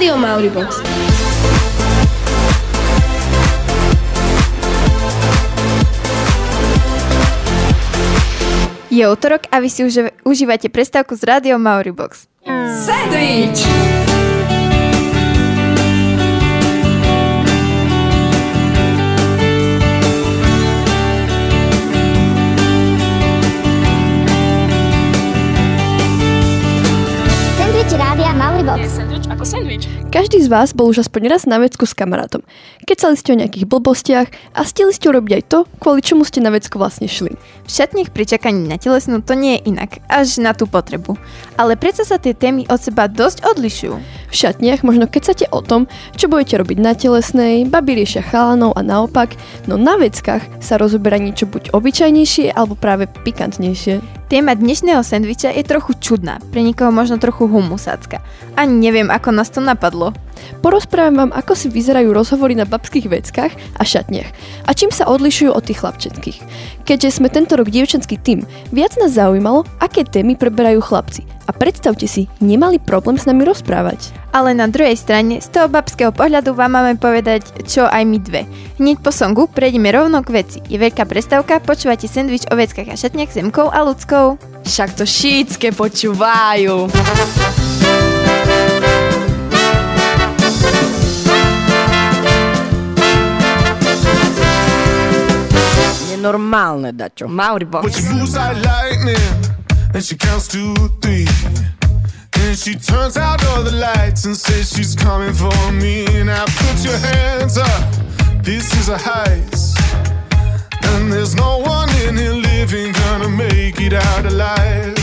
Rádio Mauribox. Je útorok a vy si už užívate prestávku z Rádio Mauribox. Sandwich! Sandwich ako sandwich. Každý z vás bol už aspoň raz na vecku s kamarátom. Kecali ste o nejakých blbostiach a stili ste urobiť aj to, kvôli čomu ste na vecku vlastne šli. V šatniach pri čakaní na telesnú to nie je inak, až na tú potrebu. Ale predsa sa tie témy od seba dosť odlišujú. V šatniach možno kecate o tom, čo budete robiť na telesnej, babi riešia chalanov a naopak, no na veckách sa rozoberá niečo buď obyčajnejšie alebo práve pikantnejšie. Téma dnešného sendviča je trochu čudná, pre niekoho možno trochu humusácka. Ani neviem, ako nás to napadlo. Porozprávam vám, ako si vyzerajú rozhovory na babských veckách a šatniach a čím sa odlišujú od tých chlapčenských. Keďže sme tento rok dievčenský tým, viac nás zaujímalo, aké témy preberajú chlapci. A predstavte si, nemali problém s nami rozprávať. Ale na druhej strane, z toho babského pohľadu vám máme povedať, čo aj my dve. Hneď po songu prejdeme rovno k veci. Je veľká prestávka, počúvate sendvič o veckách a šatniach Zemkou a Ľudskou. Však to šítske počúvajú. But she moves like lightning, and she counts to three. And she turns out all the lights and says she's coming for me. Now put your hands up, this is a heist. And there's no one in here living gonna make it out alive.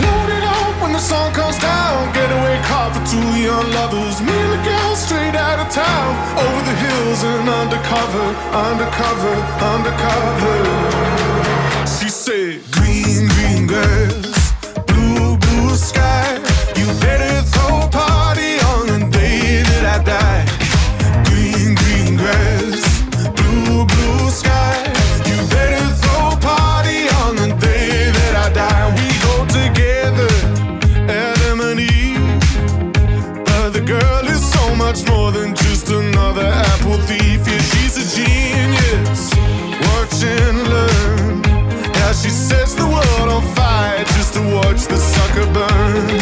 Load it up when the sun comes down. Getaway car for two young lovers. Me and the girl straight out of town. Over the hills and undercover, undercover, undercover. She said, Green, green girls, much more than just another apple thief. Yeah, she's a genius. Watch and learn. How she sets the world on fire just to watch the sucker burn.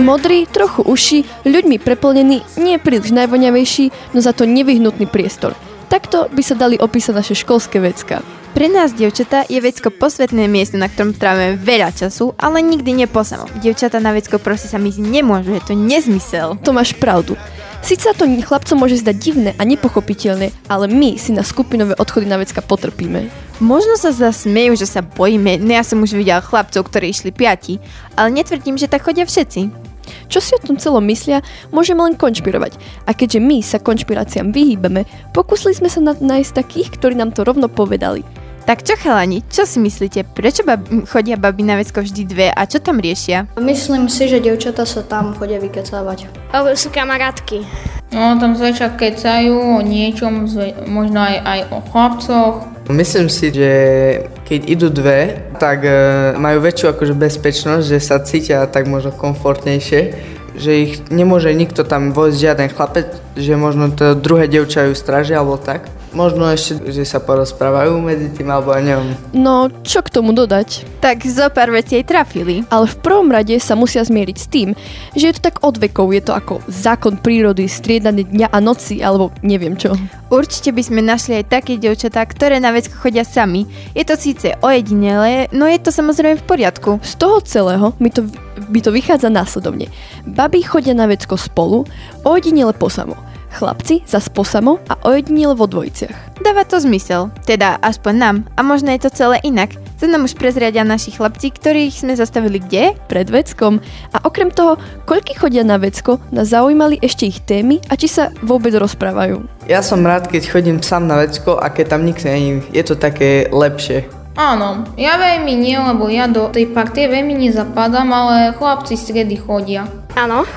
Modrý, trochu uši, ľuďmi preplnený, nie príliš najvoňavejší, no za to nevyhnutný priestor. Takto by sa dali opísať naše školské vecka. Pre nás, dievčatá, je vecko posvetné miesto, na ktorom trávime veľa času, ale nikdy neposamo. Dievčatá na vecko proste sa ísť nemôžu, je to nezmysel. To máš pravdu. Sice sa to chlapcom môže zdať divné a nepochopiteľné, ale my si na skupinové odchody na vecka potrpíme. Možno sa zasmejú, že sa bojíme, no ja som už videla chlapcov, ktorí išli piati, ale netvrdím, že tak chodia všetci. Čo si o tom celom myslia, môžeme len konšpirovať. A keďže my sa konšpiráciám vyhýbame, pokúsili sme sa nájsť takých, ktorí nám to rovno povedali. Tak čo chalani, čo si myslíte? Prečo bab- chodia baby na vecko vždy dve a čo tam riešia? Myslím si, že devčata sa tam chodia vykecávať. Lebo sú kamarátky. No, tam zväčša kecajú o niečom, zve- možno aj, aj o chlapcoch. Myslím si, že keď idú dve, tak e, majú väčšiu akože bezpečnosť, že sa cítia tak možno komfortnejšie, že ich nemôže nikto tam vojsť žiaden chlapec, že možno to druhé devča ju stražia alebo tak. Možno ešte, že sa porozprávajú medzi tým, alebo ja neviem. No, čo k tomu dodať? Tak zo pár vecí aj trafili. Ale v prvom rade sa musia zmieriť s tým, že je to tak od vekov, je to ako zákon prírody, striedanie dňa a noci, alebo neviem čo. Určite by sme našli aj také dievčatá, ktoré na vecko chodia sami. Je to síce ojedinelé, no je to samozrejme v poriadku. Z toho celého mi to, by to vychádza následovne. Baby chodia na vecko spolu, ojedinele posamo. Chlapci zas posamo a ojedinele vo dvojiciach. Dáva to zmysel, teda aspoň nám, a možno je to celé inak. To nám už prezriadia naši chlapci, ktorých sme zastavili kde? Pred veckom. A okrem toho, koľky chodia na vecko, nás zaujímali ešte ich témy a či sa vôbec rozprávajú. Ja som rád, keď chodím sám na vecko a keď tam nikto není, je to také lepšie. Áno, ja veľmi nie, lebo ja do tej partie veľmi nezapadám, ale chlapci z stredy chodia. Áno.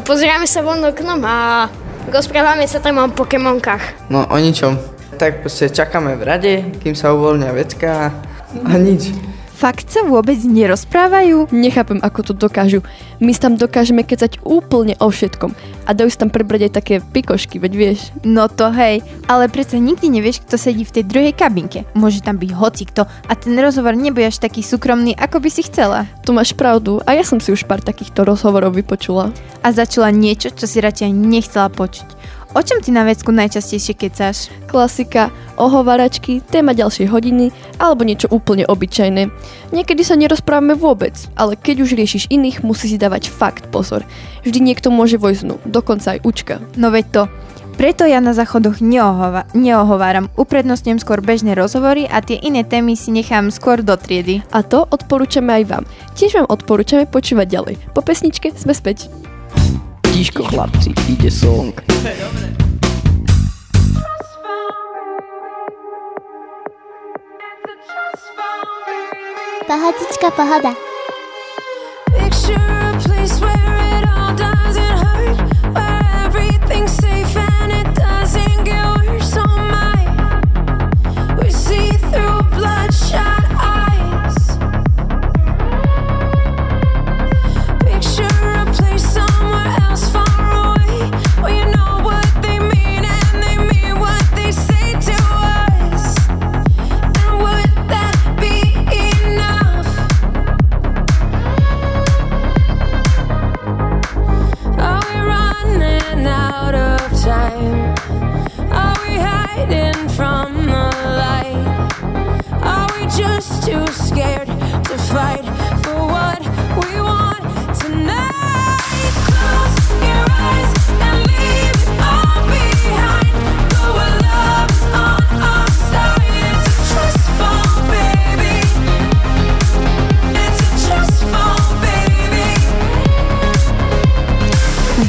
Pozeráme sa von oknom a rozprávame sa tam o Pokémonkách. No o ničom. Tak proste čakáme v rade, kým sa uvoľnia vecka a nič. Fakt sa vôbec nerozprávajú? Nechápem, ako to dokážu. My tam dokážeme kecať úplne o všetkom. A dajú si tam prebrať aj také pikošky, veď vieš. No to hej, ale predsa nikdy nevieš, kto sedí v tej druhej kabinke. Môže tam byť hocikto a ten rozhovor nebude až taký súkromný, ako by si chcela. Tu máš pravdu a ja som si už pár takýchto rozhovorov vypočula. A začala niečo, čo si radšej nechcela počuť. O čom ty na vecku najčastejšie kecáš? Klasika, ohovaračky, téma ďalšej hodiny alebo niečo úplne obyčajné. Niekedy sa nerozprávame vôbec, ale keď už riešiš iných, musí si dávať fakt pozor. Vždy niekto môže vojsnúť, dokonca aj učka. No veď to. Preto ja na záchodoch neohova- neohováram, uprednostňujem skôr bežné rozhovory a tie iné témy si nechám skôr do triedy. A to odporúčame aj vám. Tiež vám odporúčame počúvať ďalej. Po pesničke sme späť. Tiško chlapci, ide song. Pohodička, pohoda. Picture a place where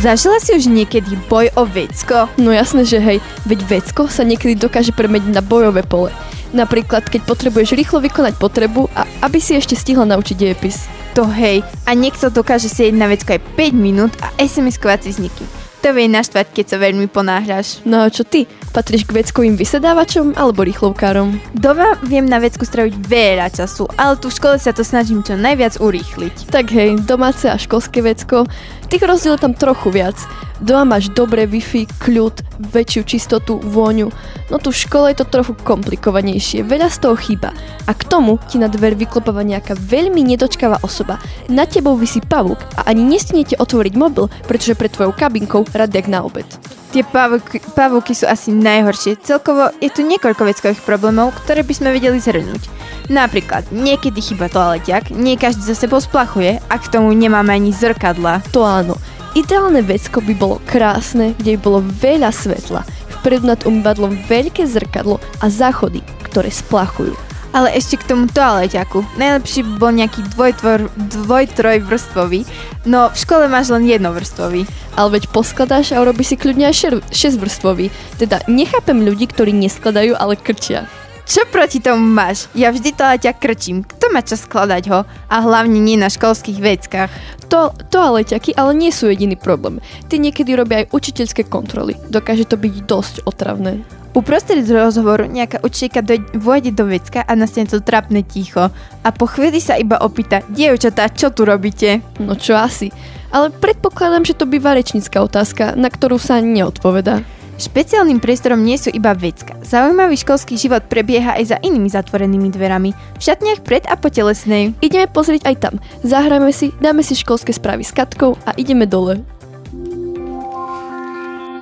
Zažila si už niekedy boj o vecko? No jasné, že hej, veď vecko sa niekedy dokáže premeniť na bojové pole. Napríklad, keď potrebuješ rýchlo vykonať potrebu a aby si ešte stihla naučiť dejepis. To hej, a niekto dokáže sedieť na vecko aj 5 minút a SMS-kovať si s nikým. To vie naštvať, keď sa veľmi ponáhľaš. No a čo ty? Patríš k veckovým vysedávačom alebo rýchlovkárom? Doma viem na vecku straviť veľa času, ale tu v škole sa to snažím čo najviac urýchliť. Tak hej, domáce a školské vecko, tých rozdiel tam trochu viac. Doma máš dobré Wi-Fi, kľud, väčšiu čistotu, vôňu. No tu v škole je to trochu komplikovanejšie, veľa z toho chýba. A k tomu ti na dver vyklopáva nejaká veľmi nedočkavá osoba. Na tebou vysí pavúk a ani nestinete otvoriť mobil, pretože pred tvojou kabinkou radiak na obed. Tie pavúky, pavúky sú asi najhoršie. Celkovo je tu niekoľko veckových problémov, ktoré by sme vedeli zhrnúť. Napríklad, niekedy chyba toaleťak, nie každý za sebou splachuje a k tomu nemáme ani zrkadla. To áno. Ideálne vecko by bolo krásne, kde by bolo veľa svetla. Vpredu nad umývadlom veľké zrkadlo a záchody, ktoré splachujú. Ale ešte k tomu toaleťaku. Najlepší bol nejaký dvojtvor, dvoj-trojvrstvový, no v škole máš len jednovrstvový. Ale veď poskladáš a urobíš si kľudne aj šer- šesťvrstvový. Teda nechápem ľudí, ktorí neskladajú, ale krčia. Čo proti tomu máš? Ja vždy toaleťak krčím. Kto má čas skladať ho? A hlavne nie na školských veckách. To, toaleťaky ale nie sú jediný problém. Ty niekedy robia aj učiteľské kontroly. Dokáže to byť dosť otravné. Uprostred rozhovoru nejaká učiteľka vôjde do vecka a nastane to trapné ticho. A po chvíli sa iba opýta, dievčatá, čo tu robíte? No čo asi. Ale predpokladám, že to býva rečnícka otázka, na ktorú sa neodpoveda. Špeciálnym priestorom nie sú iba vecka. Zaujímavý školský život prebieha aj za inými zatvorenými dverami. V šatniach pred a po telesnej. Ideme pozrieť aj tam. Zahrajme si, dáme si školské správy s Katkou a ideme dole.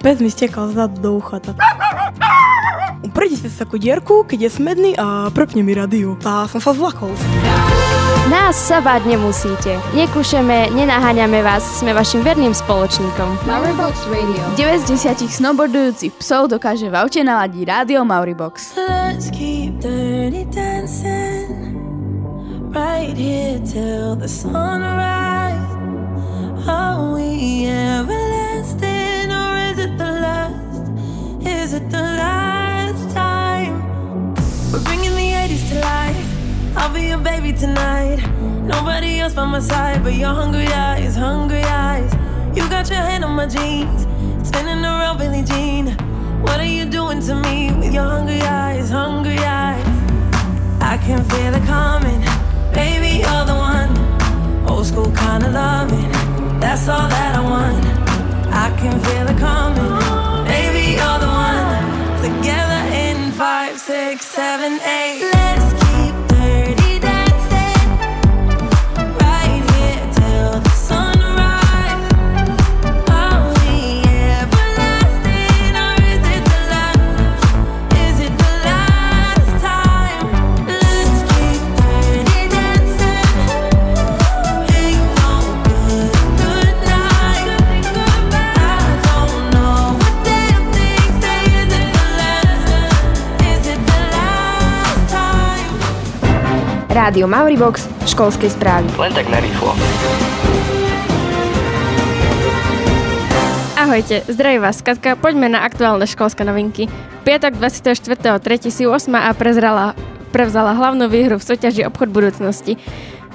Pes mi stekal zad do ucha. Tak... Prejde si takú dierku, keď je smedný a prepne mi radiu. A som sa zlakol. Nás sa báť nemusíte. Nekúšeme, nenaháňame vás, sme vašim verným spoločníkom. Mauribox Radio. 9 z 10 snowboardujúcich psov dokáže v aute naladiť rádio Mauribox. Let's keep dirty dancing right here till the sunrise. Are we everlasting or is it the last? Is it the last I'll be your baby tonight. Nobody else by my side but your hungry eyes, hungry eyes. You got your hand on my jeans, spinning around Billie Jean. What are you doing to me with your hungry eyes, hungry eyes? I can feel it coming. Baby, you're the one. Old school kind of loving. That's all that I want. I can feel it coming. Baby, you're the one. Together in five, six, seven, eight. Let's Rádio Mauribox, školské správy. Len tak narýchlo. Ahojte, zdraví vás Katka, poďme na aktuálne školské novinky. Piatok 24.3. si 8 a prezrala, prevzala hlavnú výhru v súťaži Obchod budúcnosti.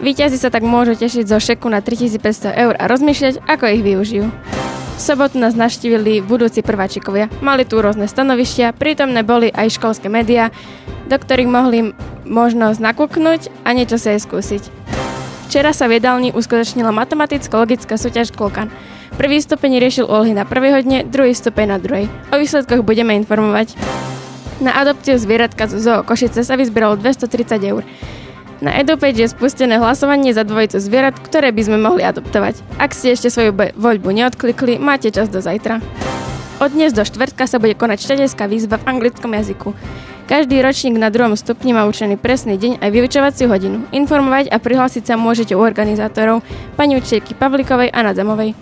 Výťazí sa tak môžu tešiť zo šeku na 3500 eur a rozmýšľať, ako ich využijú. V sobotu nás navštívili budúci prváčikovia. Mali tu rôzne stanovištia, prítomné boli aj školské médiá, do ktorých mohli možnosť nakúknuť a niečo si aj skúsiť. Včera sa v jedálni uskutočnila matematicko-logická súťaž Klokan. Prvý stupeň riešil úlohy na prvej hodine, druhý stupeň na druhej. O výsledkoch budeme informovať. Na adopciu zvieratka zo Zoo Košice sa vyzbieralo 230 eur. Na EduPage je spustené hlasovanie za dvojicu zvierat, ktoré by sme mohli adoptovať. Ak ste ešte svoju voľbu neodklikli, máte čas do zajtra. Od dnes do štvrtka sa bude konať štedejská výzva v anglickom jazyku. Každý ročník na druhom stupni má určený presný deň aj vyučovaciu hodinu. Informovať a prihlásiť sa môžete u organizátorov pani učiteľky Pavlikovej a Nadzamovej.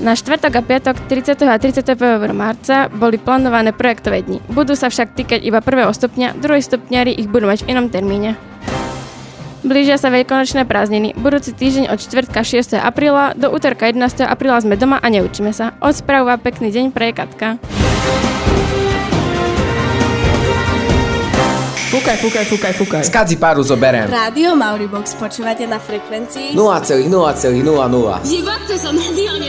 Na štvrtok a piatok 30. a 31. marca boli plánované projektové dni. Budú sa však týkať iba prvého stupňa, druhý stupňari ich budú mať v inom termíne. Blížia sa veľkonočné prázdniny. Budúci týždeň od čtvrtka 6. apríla do útorka 11. apríla sme doma a neučíme sa. Od správu a pekný deň pre Katka. Fúkaj, fúkaj, fúkaj, fúkaj. Skadzi páru zoberiem. Rádio Mauribox počúvate na frekvencii 0,0,00. Život to som mediálne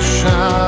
sa končí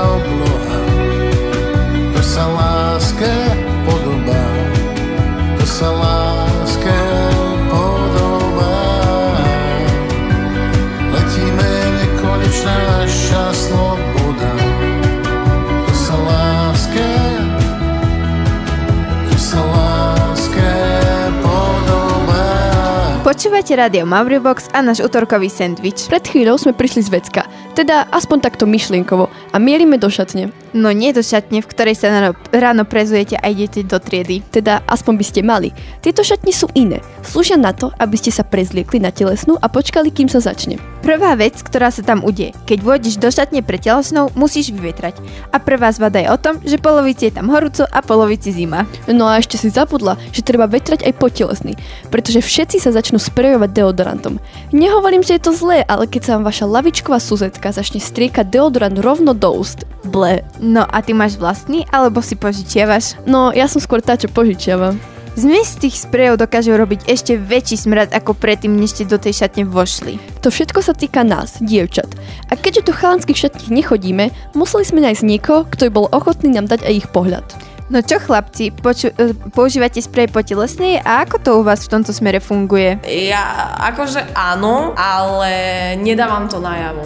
Počúvate rádio Mauribox a náš útorkový sendvič. Pred chvíľou sme prišli z vecka, teda aspoň takto myšlienkovo a mielime do šatne. No nie do šatne, v ktorej sa ráno, ráno prezujete a idete do triedy. Teda aspoň by ste mali. Tieto šatne sú iné. Slúžia na to, aby ste sa prezliekli na telesnú a počkali, kým sa začne. Prvá vec, ktorá sa tam udie, keď vôjdeš do šatne pre telesnou, musíš vyvetrať. A prvá zvada je o tom, že polovici je tam horúco a polovici zima. No a ešte si zabudla, že treba vetrať aj po telesný, pretože všetci sa začnú sprejovať deodorantom. Nehovorím, že je to zlé, ale keď sa vám vaša lavičková suzetka začne striekať deodorant rovno do úst, ble. No a ty máš vlastný, alebo si požičiavaš? No, ja som skôr tá, čo požičiava. Zmes tých sprejov dokážu robiť ešte väčší smrad ako predtým, než ste do tej šatne vošli. To všetko sa týka nás, dievčat. A keďže do chalanských šatní nechodíme, museli sme nájsť niekoho, kto by bol ochotný nám dať aj ich pohľad. No čo chlapci, poču- e, používate sprej po telesnej a ako to u vás v tomto smere funguje? Ja akože áno, ale nedávam to najavo.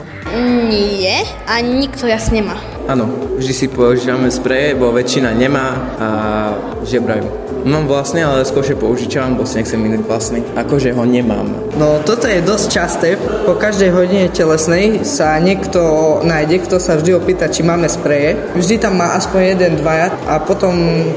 Nie, a nikto jas nemá. Áno, vždy si používame spreje, bo väčšina nemá a žebrajú. Mám vlastne, ale skôr použičavam, bo si nechcem minúť vlastný. Akože ho nemám. No toto je dosť časté. Po každej hodine telesnej sa niekto nájde, kto sa vždy opýta, či máme spreje. Vždy tam má aspoň jeden, dvaja a potom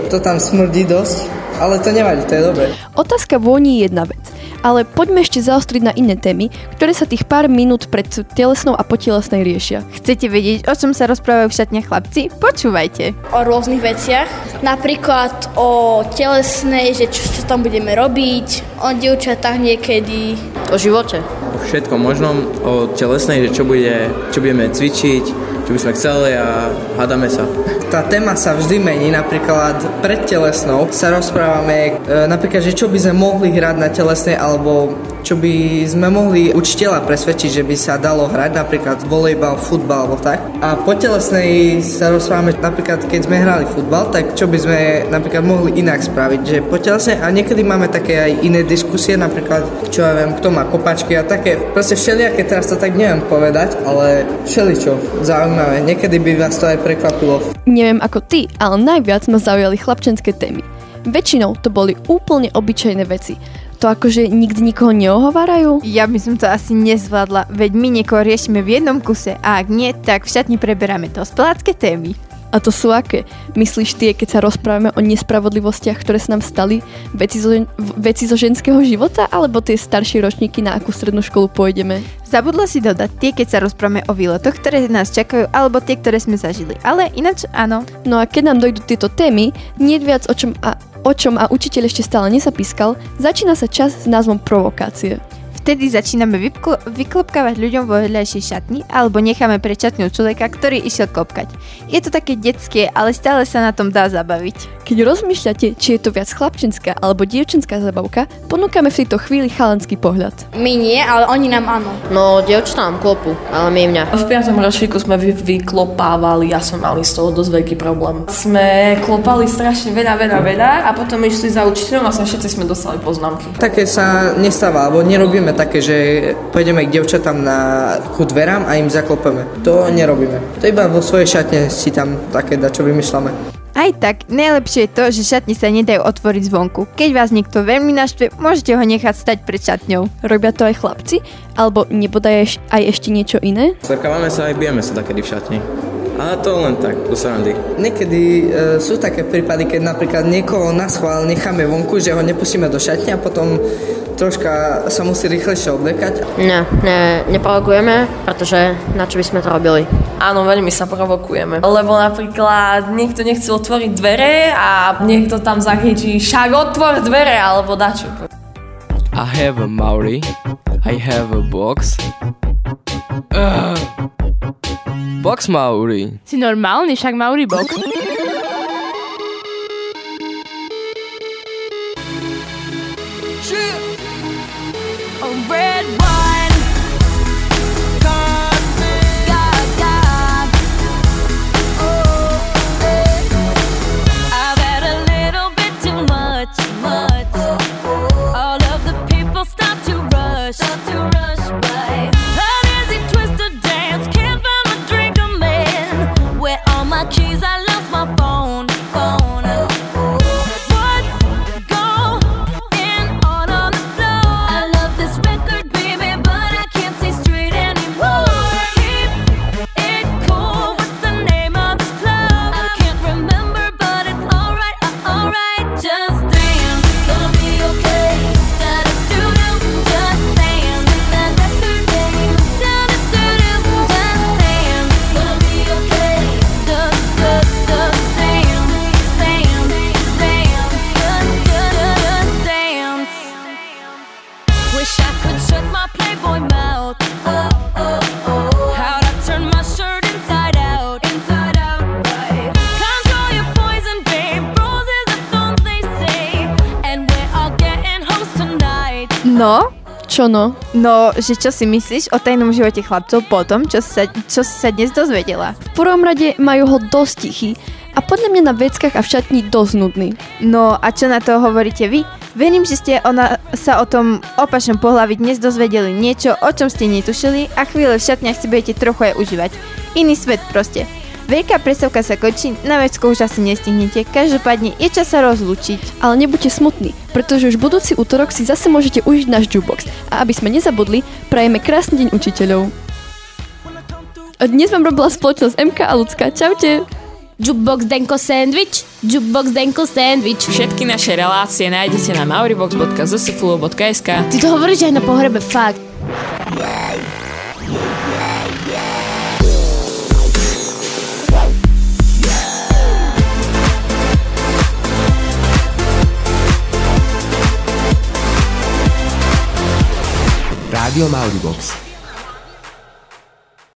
to tam smrdí dosť. Ale to nevadí, to je dobré. Otázka je jedna vec, ale poďme ešte zaostriť na iné témy, ktoré sa tých pár minút pred telesnou a potelesnej riešia. Chcete vedieť, o čom sa rozprávajú v šatniach chlapci? Počúvajte. O rôznych veciach. Napríklad o telesnej, že čo, čo tam budeme robiť, o dievčatách niekedy. O živote. O všetkom možnom, o telesnej, že čo, bude, čo budeme cvičiť, čo by sme chceli a hádame sa. Tá téma sa vždy mení, napríklad pred telesnou sa rozprávame e, napríklad, že čo by sme mohli hrať na telesnej alebo čo by sme mohli učiteľa presvedčiť, že by sa dalo hrať, napríklad volejbal, futbal alebo tak. A po telesnej sa rozprávame napríklad, keď sme hrali futbal, tak čo by sme napríklad mohli inak spraviť, že po telesnej a niekedy máme také aj iné diskusie, napríklad, čo ja viem, kto má kopačky a také, proste všelijaké, teraz to tak neviem povedať, ale všeličo zaujímavé. Niekedy by vás to aj prekvapilo. Neviem ako ty, ale najviac ma zaujali chlapčenské témy. Väčšinou to boli úplne obyčajné veci. To akože nikdy nikoho neohovárajú? Ja by som to asi nezvládla, veď my niekoho riešime v jednom kuse a ak nie, tak v šatni preberáme dospelácké témy. A to sú aké? Myslíš tie, keď sa rozprávame o nespravodlivostiach, ktoré sa nám stali, veci zo, veci zo ženského života, alebo tie staršie ročníky, na akú strednú školu pôjdeme? Zabudla si dodať tie, keď sa rozprávame o výletoch, ktoré nás čakajú, alebo tie, ktoré sme zažili. Ale ináč áno. No a keď nám dojdú tieto témy, nie viac o čom a o čom a učiteľ ešte stále nesapískal, začína sa čas s názvom provokácie. Vtedy začíname vypkl- vyklopkávať ľuďom vo vedľajšej šatni alebo necháme pred šatňou človeka, ktorý išiel kopkať. Je to také detské, ale stále sa na tom dá zabaviť. Keď rozmýšľate, či je to viac chlapčenská alebo dievčenská zabavka, ponúkame v tejto chvíli chalanský pohľad. My nie, ale oni nám áno. No, dievčatá nám klopu, ale my ne. V 5. ročníku sme vy, vyklopávali, ja som mali z toho dosť veľký problém. Sme klopali strašne veľa, veľa, veľa a potom išli za učiteľom a sa všetci sme dostali poznámky. Také sa nestáva, alebo nerobíme také, že pôjdeme k devčatám na ku dverám a im zaklopeme. To nerobíme. To iba vo svojej šatne si tam také dačo vymýšľame. Aj tak, najlepšie je to, že šatne sa nedajú otvoriť zvonku. Keď vás niekto veľmi naštve, môžete ho nechať stať pred šatňou. Robia to aj chlapci? Alebo nebodaj aj ešte niečo iné? Slerkávame sa aj bijeme sa takedy v šatni. Ale to len tak, do srandy. Niekedy e, sú také prípady, keď napríklad niekoho na schvál necháme vonku, že ho nepustíme do šatne a potom troška sa musí rýchlejšie oblekať. Ne, ne, neprovokujeme, pretože na čo by sme to robili? Áno, veľmi sa provokujeme. Lebo napríklad niekto nechce otvoriť dvere a niekto tam zakričí však otvor dvere alebo dačo. I have a Maori. I have a box. Uh, box Maori. Si normálny, však Maori box. All my keys? I lost my No, Čo no? no, že čo si myslíš o tajnom živote chlapcov po tom, čo sa, čo si sa dnes dozvedela? V prvom rade majú ho dosť tichý a podľa mňa na veckách a v šatni dosť nudný. No a čo na to hovoríte vy? Verím, že ste ona, sa o tom opačnom pohlavi dnes dozvedeli niečo, o čom ste netušili a chvíle v šatniach si budete trochu aj užívať. Iný svet proste. Veľká predstavka sa končí, na vecko už asi nestihnete, každopádne je čas sa rozlúčiť. Ale nebuďte smutní, pretože už budúci útorok si zase môžete užiť náš jukebox. A aby sme nezabudli, prajeme krásny deň učiteľov. A dnes vám robila spoločnosť MK a Lucka. Čaute! Jukebox Denko Sandwich, Jukebox Denko Sandwich. Všetky naše relácie nájdete na mauribox.zsflu.sk Ty to hovoríš aj na pohrebe, fakt. Rádio Mauribox.